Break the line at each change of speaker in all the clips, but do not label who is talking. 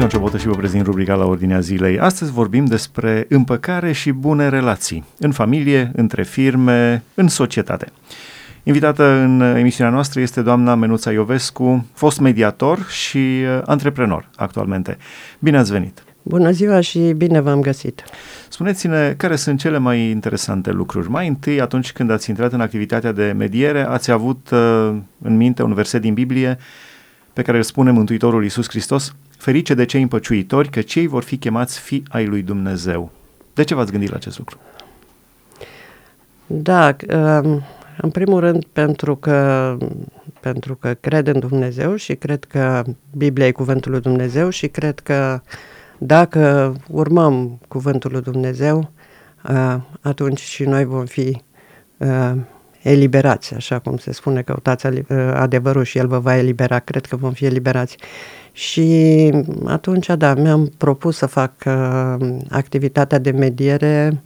Sunt Ioan și vă prezint rubrica la ordinea zilei. Astăzi vorbim despre împăcare și bune relații în familie, între firme, în societate. Invitată în emisiunea noastră este doamna Menuța Iovescu, fost mediator și uh, antreprenor actualmente. Bine ați venit!
Bună ziua și bine v-am găsit!
Spuneți-ne care sunt cele mai interesante lucruri. Mai întâi, atunci când ați intrat în activitatea de mediere, ați avut uh, în minte un verset din Biblie pe care îl spune Mântuitorul Iisus Hristos, ferice de cei împăciuitori, că cei vor fi chemați fi ai lui Dumnezeu. De ce v-ați gândit la acest lucru?
Da, um, în primul rând pentru că, pentru că cred în Dumnezeu și cred că Biblia e cuvântul lui Dumnezeu și cred că dacă urmăm cuvântul lui Dumnezeu, uh, atunci și noi vom fi uh, eliberați, așa cum se spune, căutați adevărul și el vă va elibera, cred că vom fi eliberați. Și atunci, da, mi-am propus să fac uh, activitatea de mediere.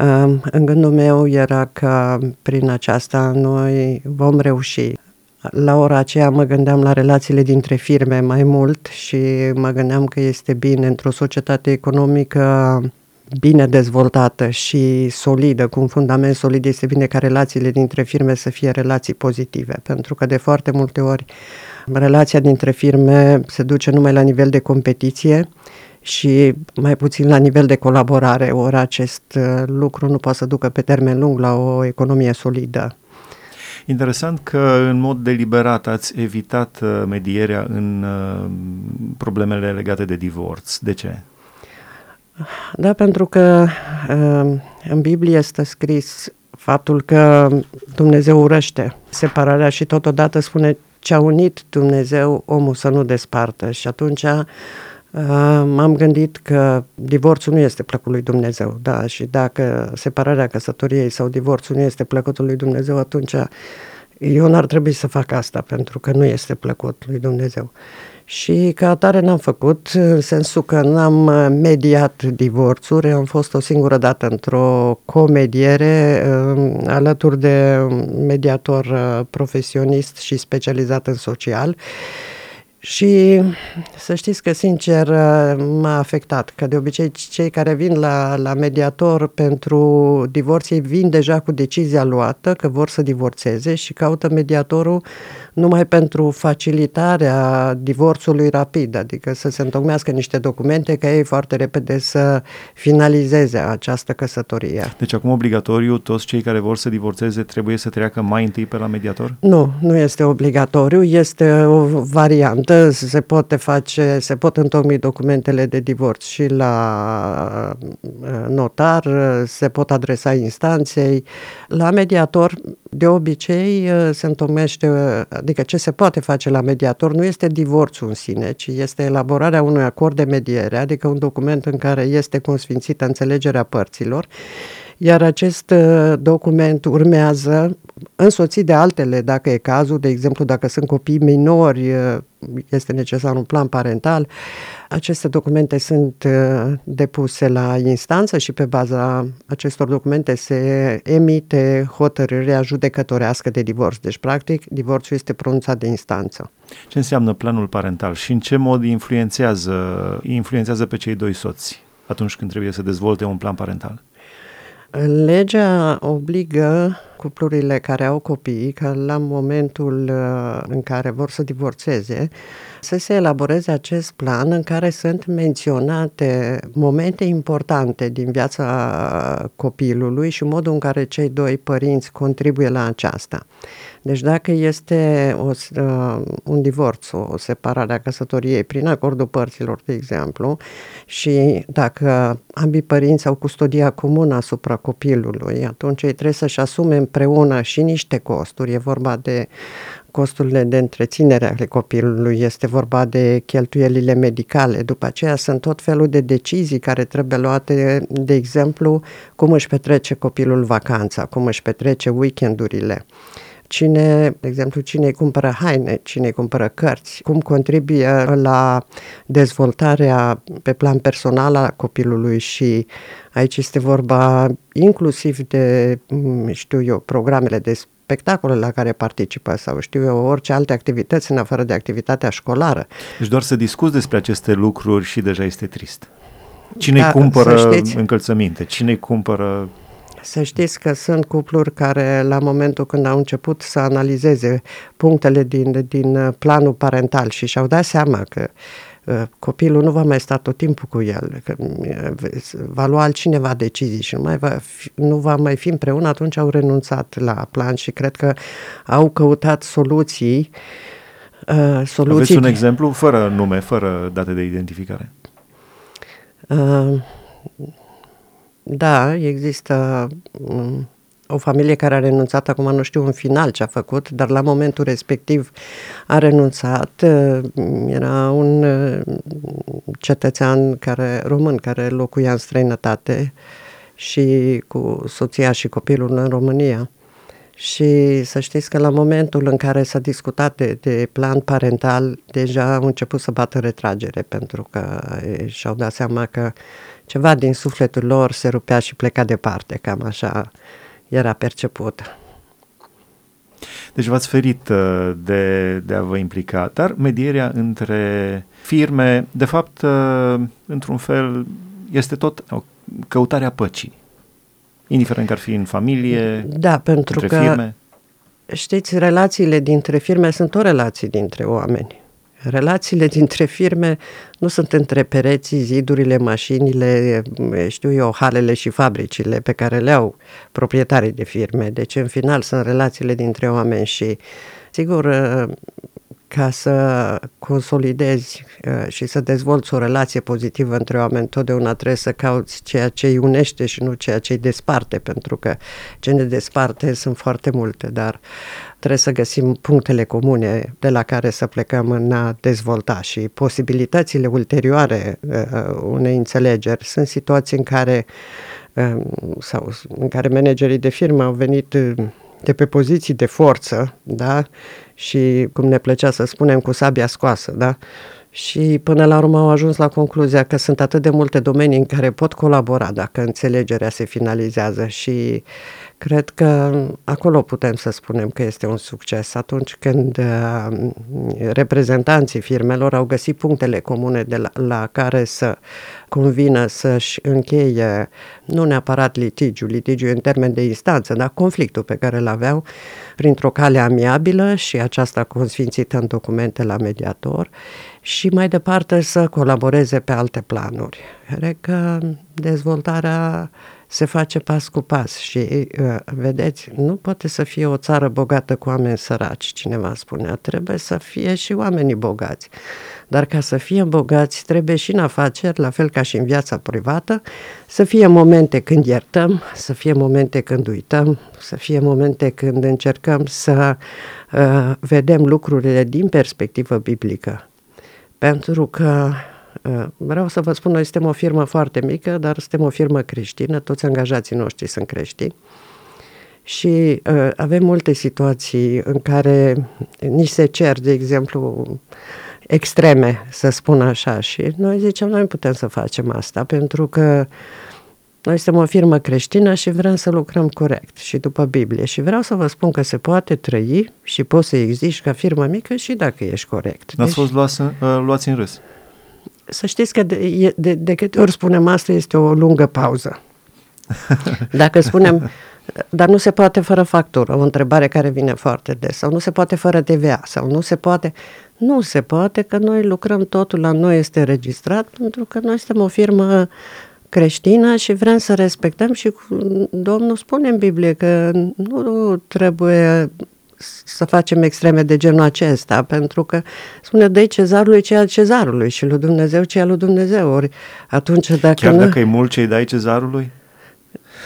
Uh, în gândul meu era că prin aceasta noi vom reuși. La ora aceea mă gândeam la relațiile dintre firme mai mult și mă gândeam că este bine într-o societate economică bine dezvoltată și solidă, cu un fundament solid, este bine ca relațiile dintre firme să fie relații pozitive, pentru că de foarte multe ori relația dintre firme se duce numai la nivel de competiție și mai puțin la nivel de colaborare, ori acest uh, lucru nu poate să ducă pe termen lung la o economie solidă.
Interesant că în mod deliberat ați evitat uh, medierea în uh, problemele legate de divorț. De ce?
Da, pentru că în Biblie este scris faptul că Dumnezeu urăște separarea și totodată spune ce a unit Dumnezeu omul să nu despartă și atunci uh, m-am gândit că divorțul nu este plăcut lui Dumnezeu, da, și dacă separarea căsătoriei sau divorțul nu este plăcutul lui Dumnezeu, atunci eu n-ar trebui să fac asta pentru că nu este plăcut lui Dumnezeu. Și ca atare n-am făcut, în sensul că n-am mediat divorțuri, am fost o singură dată într-o comediere um, alături de un mediator uh, profesionist și specializat în social și să știți că, sincer, m-a afectat, că de obicei cei care vin la, la mediator pentru divorț, ei vin deja cu decizia luată că vor să divorțeze și caută mediatorul numai pentru facilitarea divorțului rapid, adică să se întocmească niște documente ca ei foarte repede să finalizeze această căsătorie.
Deci acum obligatoriu toți cei care vor să divorțeze trebuie să treacă mai întâi pe la mediator?
Nu, nu este obligatoriu, este o variantă dată se poate face, se pot întocmi documentele de divorț și la uh, notar, se pot adresa instanței. La mediator, de obicei, uh, se întocmește, adică ce se poate face la mediator nu este divorțul în sine, ci este elaborarea unui acord de mediere, adică un document în care este consfințită înțelegerea părților iar acest uh, document urmează însoțit de altele, dacă e cazul, de exemplu, dacă sunt copii minori, uh, este necesar un plan parental. Aceste documente sunt uh, depuse la instanță și pe baza acestor documente se emite hotărârea judecătorească de divorț. Deci, practic, divorțul este pronunțat de instanță.
Ce înseamnă planul parental și în ce mod influențează, influențează pe cei doi soți atunci când trebuie să dezvolte un plan parental?
Legea obligă cuplurile care au copii ca la momentul uh, în care vor să divorțeze să se elaboreze acest plan în care sunt menționate momente importante din viața copilului și modul în care cei doi părinți contribuie la aceasta. Deci dacă este o, uh, un divorț, o separare a căsătoriei prin acordul părților, de exemplu, și dacă ambii părinți au custodia comună asupra copilului, atunci ei trebuie să-și asume împreună și niște costuri. E vorba de costurile de întreținere ale copilului, este vorba de cheltuielile medicale. După aceea sunt tot felul de decizii care trebuie luate, de exemplu, cum își petrece copilul vacanța, cum își petrece weekendurile. Cine, de exemplu, cine îi cumpără haine, cine îi cumpără cărți, cum contribuie la dezvoltarea pe plan personal a copilului. Și aici este vorba inclusiv de, știu eu, programele de spectacole la care participă sau știu eu, orice alte activități în afară de activitatea școlară.
Deci doar să discuți despre aceste lucruri și deja este trist. Cine da, cumpără încălțăminte? Cine cumpără
să știți că sunt cupluri care la momentul când au început să analizeze punctele din, din planul parental și și-au dat seama că uh, copilul nu va mai sta tot timpul cu el, că uh, va lua altcineva decizii și nu, mai va fi, nu va mai fi împreună, atunci au renunțat la plan și cred că au căutat soluții
uh, soluții... Aveți un exemplu fără nume, fără date de identificare? Uh,
da, există um, o familie care a renunțat, acum nu știu în final ce a făcut, dar la momentul respectiv a renunțat. Uh, era un uh, cetățean care, român care locuia în străinătate și cu soția și copilul în România. Și să știți că la momentul în care s-a discutat de, de plan parental, deja au început să bată retragere, pentru că și-au dat seama că ceva din sufletul lor se rupea și pleca departe, cam așa era perceput.
Deci v-ați ferit uh, de, de a vă implica, dar medierea între firme, de fapt, uh, într-un fel, este tot o căutare a păcii indiferent că ar fi în familie,
da, pentru între că, firme? Știți, relațiile dintre firme sunt o relație dintre oameni. Relațiile dintre firme nu sunt între pereții, zidurile, mașinile, știu eu, halele și fabricile pe care le au proprietarii de firme. Deci, în final, sunt relațiile dintre oameni și, sigur, ca să consolidezi uh, și să dezvolți o relație pozitivă între oameni, totdeauna trebuie să cauți ceea ce îi unește și nu ceea ce îi desparte, pentru că ce ne desparte sunt foarte multe, dar trebuie să găsim punctele comune de la care să plecăm în a dezvolta și posibilitățile ulterioare uh, unei înțelegeri. Sunt situații în care uh, sau în care managerii de firmă au venit de pe poziții de forță, da? Și cum ne plăcea să spunem, cu sabia scoasă, da? Și până la urmă au ajuns la concluzia că sunt atât de multe domenii în care pot colabora dacă înțelegerea se finalizează și cred că acolo putem să spunem că este un succes. Atunci când uh, reprezentanții firmelor au găsit punctele comune de la, la care să convină să-și încheie nu neapărat litigiul, litigiul în termen de instanță, dar conflictul pe care îl aveau printr-o cale amiabilă și aceasta consfințită în documente la mediator și mai departe să colaboreze pe alte planuri. Cred că dezvoltarea se face pas cu pas și, uh, vedeți, nu poate să fie o țară bogată cu oameni săraci, cineva spunea, trebuie să fie și oamenii bogați. Dar ca să fie bogați, trebuie și în afaceri, la fel ca și în viața privată, să fie momente când iertăm, să fie momente când uităm, să fie momente când încercăm să uh, vedem lucrurile din perspectivă biblică. Pentru că uh, vreau să vă spun, noi suntem o firmă foarte mică, dar suntem o firmă creștină, toți angajații noștri sunt creștini și uh, avem multe situații în care ni se cer, de exemplu, extreme, să spun așa. Și noi zicem, noi putem să facem asta, pentru că noi suntem o firmă creștină și vrem să lucrăm corect și după Biblie. Și vreau să vă spun că se poate trăi și poți să existi ca firmă mică și dacă ești corect.
N-ați deci, fost luați în, uh, luați în râs?
Să știți că de, de, de câte ori spunem asta este o lungă pauză. Dacă spunem, dar nu se poate fără factură, o întrebare care vine foarte des, sau nu se poate fără TVA, sau nu se poate... Nu se poate că noi lucrăm totul la noi este registrat pentru că noi suntem o firmă creștină și vrem să respectăm și Domnul spune în Biblie că nu trebuie să facem extreme de genul acesta, pentru că spune dă cezarului ce al cezarului și lui Dumnezeu ce al lui Dumnezeu. Ori atunci dacă
Chiar dacă nu... e mult ce îi dai cezarului?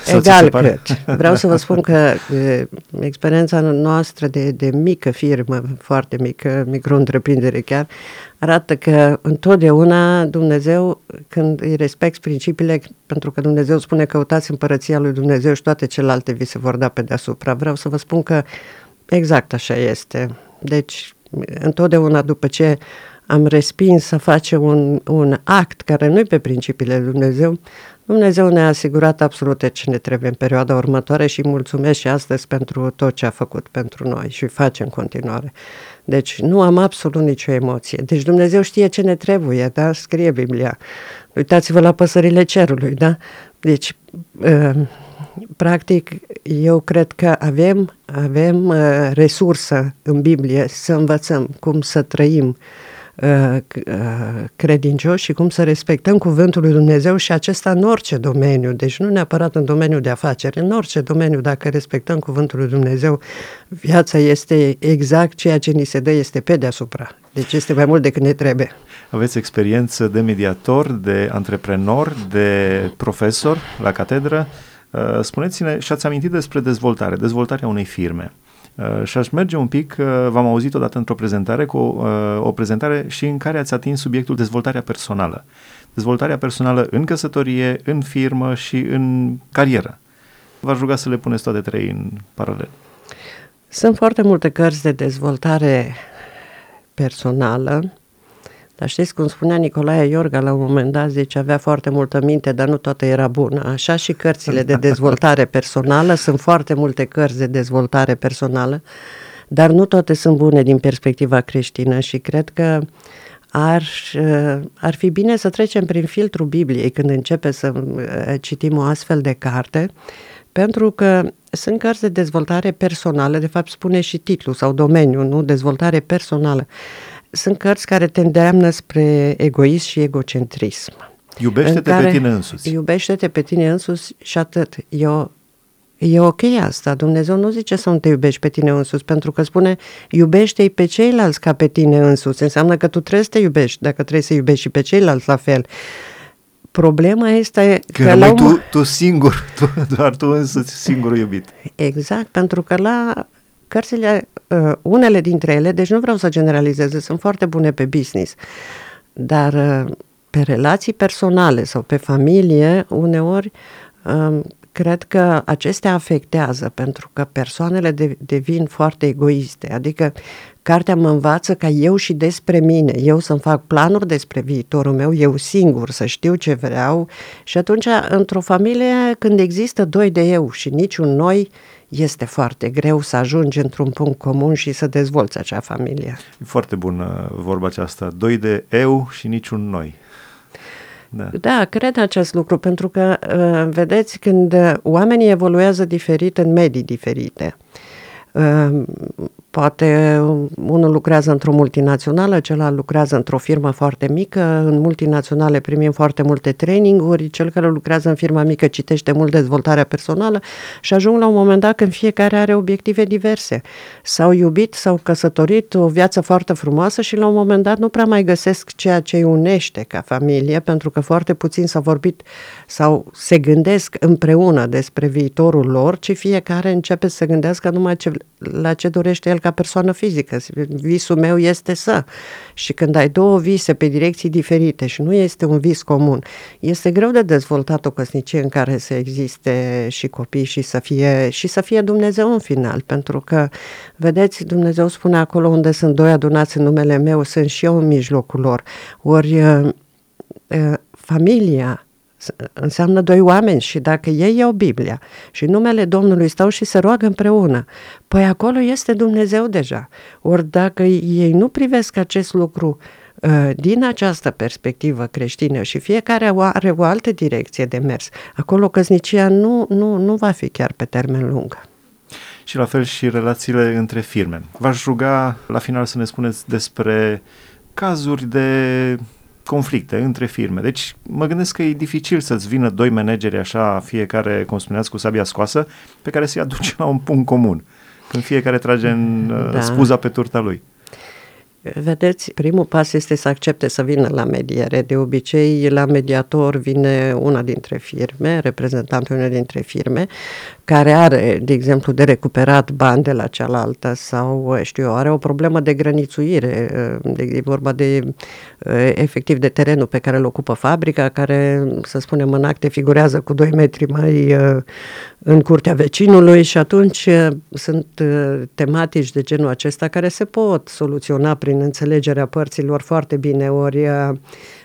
Egal cât. Vreau să vă spun că e, experiența noastră de, de mică firmă, foarte mică, micro-întreprindere chiar, arată că întotdeauna Dumnezeu, când îi respecti principiile, pentru că Dumnezeu spune căutați împărăția lui Dumnezeu și toate celelalte vi se vor da pe deasupra. Vreau să vă spun că exact așa este. Deci, întotdeauna după ce am respins să facem un, un act care nu e pe principiile lui Dumnezeu, Dumnezeu ne-a asigurat absolut ce ne trebuie în perioada următoare și mulțumesc și astăzi pentru tot ce a făcut pentru noi și face în continuare. Deci nu am absolut nicio emoție. Deci Dumnezeu știe ce ne trebuie, da? Scrie Biblia. Uitați-vă la păsările cerului, da? Deci, uh, practic, eu cred că avem, avem uh, resursă în Biblie să învățăm cum să trăim uh, credincioși și cum să respectăm cuvântul lui Dumnezeu și acesta în orice domeniu, deci nu neapărat în domeniul de afaceri, în orice domeniu, dacă respectăm cuvântul lui Dumnezeu, viața este exact ceea ce ni se dă, este pe deasupra. Deci este mai mult decât ne trebuie.
Aveți experiență de mediator, de antreprenor, de profesor la catedră. Uh, spuneți-ne, și ați amintit despre dezvoltare, dezvoltarea unei firme. Uh, și aș merge un pic, uh, v-am auzit odată într-o prezentare, cu o prezentare și în care ați atins subiectul dezvoltarea personală. Dezvoltarea personală în căsătorie, în firmă și în carieră. V-aș ruga să le puneți toate trei în paralel.
Sunt foarte multe cărți de dezvoltare personală dar știți cum spunea Nicolae Iorga la un moment dat, zice, avea foarte multă minte, dar nu toată era bună. Așa și cărțile de dezvoltare personală, sunt foarte multe cărți de dezvoltare personală, dar nu toate sunt bune din perspectiva creștină și cred că ar, ar fi bine să trecem prin filtrul Bibliei când începe să uh, citim o astfel de carte, pentru că sunt cărți de dezvoltare personală, de fapt spune și titlul sau domeniul, nu? Dezvoltare personală sunt cărți care te îndeamnă spre egoism și egocentrism.
Iubește-te pe tine însuți.
Iubește-te pe tine însuți și atât. Eu E ok asta. Dumnezeu nu zice să nu te iubești pe tine însuți, pentru că spune iubește-i pe ceilalți ca pe tine însuți. Înseamnă că tu trebuie să te iubești, dacă trebuie să iubești și pe ceilalți la fel. Problema este
că, că la tu, tu singur, tu, doar tu însuți singurul iubit.
Exact, pentru că la cărțile, uh, unele dintre ele, deci nu vreau să generalizez, sunt foarte bune pe business, dar uh, pe relații personale sau pe familie, uneori um, cred că acestea afectează pentru că persoanele de, devin foarte egoiste. Adică cartea mă învață ca eu și despre mine, eu să-mi fac planuri despre viitorul meu, eu singur, să știu ce vreau și atunci într-o familie când există doi de eu și niciun noi, este foarte greu să ajungi într-un punct comun și să dezvolți acea familie.
E foarte bună vorba aceasta. Doi de eu și niciun noi.
Da. da, cred acest lucru, pentru că, uh, vedeți, când oamenii evoluează diferit în medii diferite, uh, Poate unul lucrează într-o multinațională, celălalt lucrează într-o firmă foarte mică. În multinaționale primim foarte multe traininguri, cel care lucrează în firma mică citește mult dezvoltarea personală și ajung la un moment dat când fiecare are obiective diverse. S-au iubit, s-au căsătorit, o viață foarte frumoasă și la un moment dat nu prea mai găsesc ceea ce îi unește ca familie, pentru că foarte puțin s-a vorbit sau se gândesc împreună despre viitorul lor, ci fiecare începe să gândească numai ce, la ce dorește el ca persoană fizică. Visul meu este să. Și când ai două vise pe direcții diferite și nu este un vis comun, este greu de dezvoltat o căsnicie în care să existe și copii și să fie, și să fie Dumnezeu în final. Pentru că, vedeți, Dumnezeu spune acolo unde sunt doi adunați în numele meu, sunt și eu în mijlocul lor. Ori uh, uh, familia înseamnă doi oameni și dacă ei iau Biblia și numele Domnului stau și se roagă împreună, păi acolo este Dumnezeu deja. Ori dacă ei nu privesc acest lucru uh, din această perspectivă creștină și fiecare are o altă direcție de mers, acolo căsnicia nu, nu, nu va fi chiar pe termen lung.
Și la fel și relațiile între firme. V-aș ruga la final să ne spuneți despre cazuri de conflicte între firme. Deci mă gândesc că e dificil să-ți vină doi manageri așa, fiecare, cum spuneați, cu sabia scoasă, pe care să-i aduce la un punct comun, când fiecare trage în da. spuza pe turta lui.
Vedeți, primul pas este să accepte să vină la mediere. De obicei, la mediator vine una dintre firme, reprezentantul unei dintre firme, care are, de exemplu, de recuperat bani de la cealaltă sau, știu eu, are o problemă de grănițuire, de, e vorba de, efectiv, de terenul pe care îl ocupă fabrica, care, să spunem, în acte figurează cu 2 metri mai în curtea vecinului și atunci sunt tematici de genul acesta care se pot soluționa prin prin înțelegerea părților foarte bine, ori uh,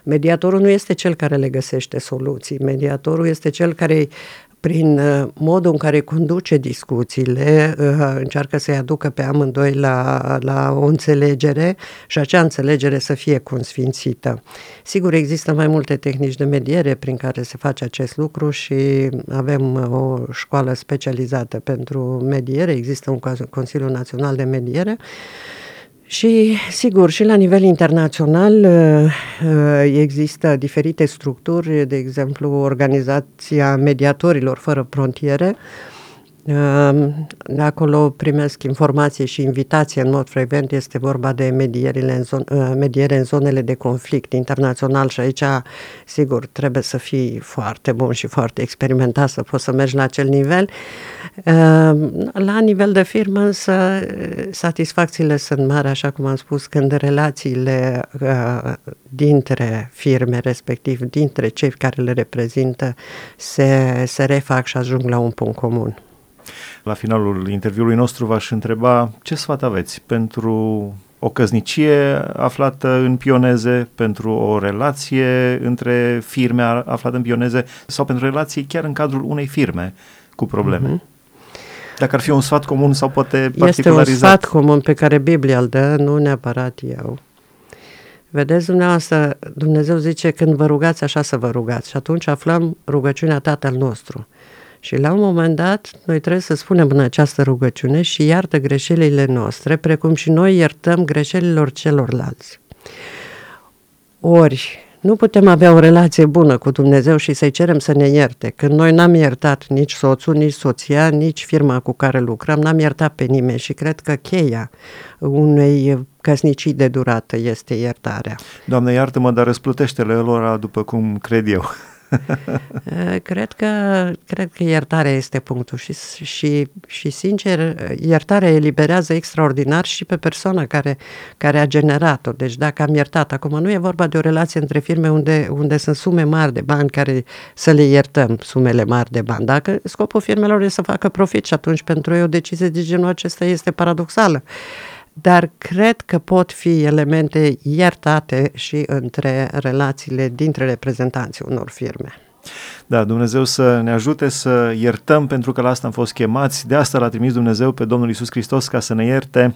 mediatorul nu este cel care le găsește soluții, mediatorul este cel care prin uh, modul în care conduce discuțiile, uh, încearcă să-i aducă pe amândoi la, la o înțelegere și acea înțelegere să fie consfințită. Sigur, există mai multe tehnici de mediere prin care se face acest lucru și avem uh, o școală specializată pentru mediere, există un Consiliu Național de Mediere, și, sigur, și la nivel internațional uh, uh, există diferite structuri, de exemplu, Organizația Mediatorilor Fără Frontiere, Ehm, de acolo primesc informații și invitații în mod frecvent. Este vorba de medierile în zon, eh, mediere în zonele de conflict internațional și aici, sigur, trebuie să fii foarte bun și foarte experimentat să poți să mergi la acel nivel. Ehm, la nivel de firmă, însă, satisfacțiile sunt mari, așa cum am spus, când relațiile eh, dintre firme, respectiv dintre cei care le reprezintă, se, se refac și ajung la un punct comun.
La finalul interviului nostru v-aș întreba ce sfat aveți pentru o căznicie aflată în pioneze, pentru o relație între firme aflată în pioneze sau pentru relații chiar în cadrul unei firme cu probleme. Mm-hmm. Dacă ar fi un sfat comun sau poate particularizat.
Este un sfat comun pe care Biblia îl dă, nu neapărat eu. Vedeți, dumneavoastră, Dumnezeu zice, când vă rugați, așa să vă rugați. Și atunci aflăm rugăciunea Tatăl nostru. Și la un moment dat, noi trebuie să spunem în această rugăciune și iartă greșelile noastre, precum și noi iertăm greșelilor celorlalți. Ori, nu putem avea o relație bună cu Dumnezeu și să-i cerem să ne ierte, când noi n-am iertat nici soțul, nici soția, nici firma cu care lucrăm, n-am iertat pe nimeni și cred că cheia unei căsnicii de durată este iertarea.
Doamne, iartă-mă, dar răsplutește-le lor după cum cred eu.
Eh, cred că, cred că iertarea este punctul și, și, și sincer, iertarea eliberează extraordinar și pe persoana care, care a generat-o. Deci dacă am iertat, acum nu e vorba de o relație între firme unde, unde sunt sume mari de bani care să le iertăm, sumele mari de bani. Dacă scopul firmelor este să facă profit și atunci pentru ei o decizie de genul acesta este paradoxală dar cred că pot fi elemente iertate și între relațiile dintre reprezentanții unor firme.
Da, Dumnezeu să ne ajute să iertăm pentru că la asta am fost chemați. De asta l-a trimis Dumnezeu pe Domnul Isus Hristos ca să ne ierte.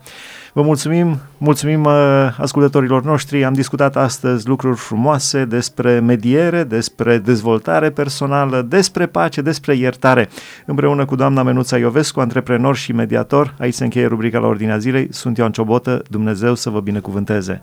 Vă mulțumim, mulțumim uh, ascultătorilor noștri. Am discutat astăzi lucruri frumoase despre mediere, despre dezvoltare personală, despre pace, despre iertare. Împreună cu doamna Menuța Iovescu, antreprenor și mediator, aici se încheie rubrica la ordinea zilei. Sunt Ioan Ciobotă, Dumnezeu să vă binecuvânteze.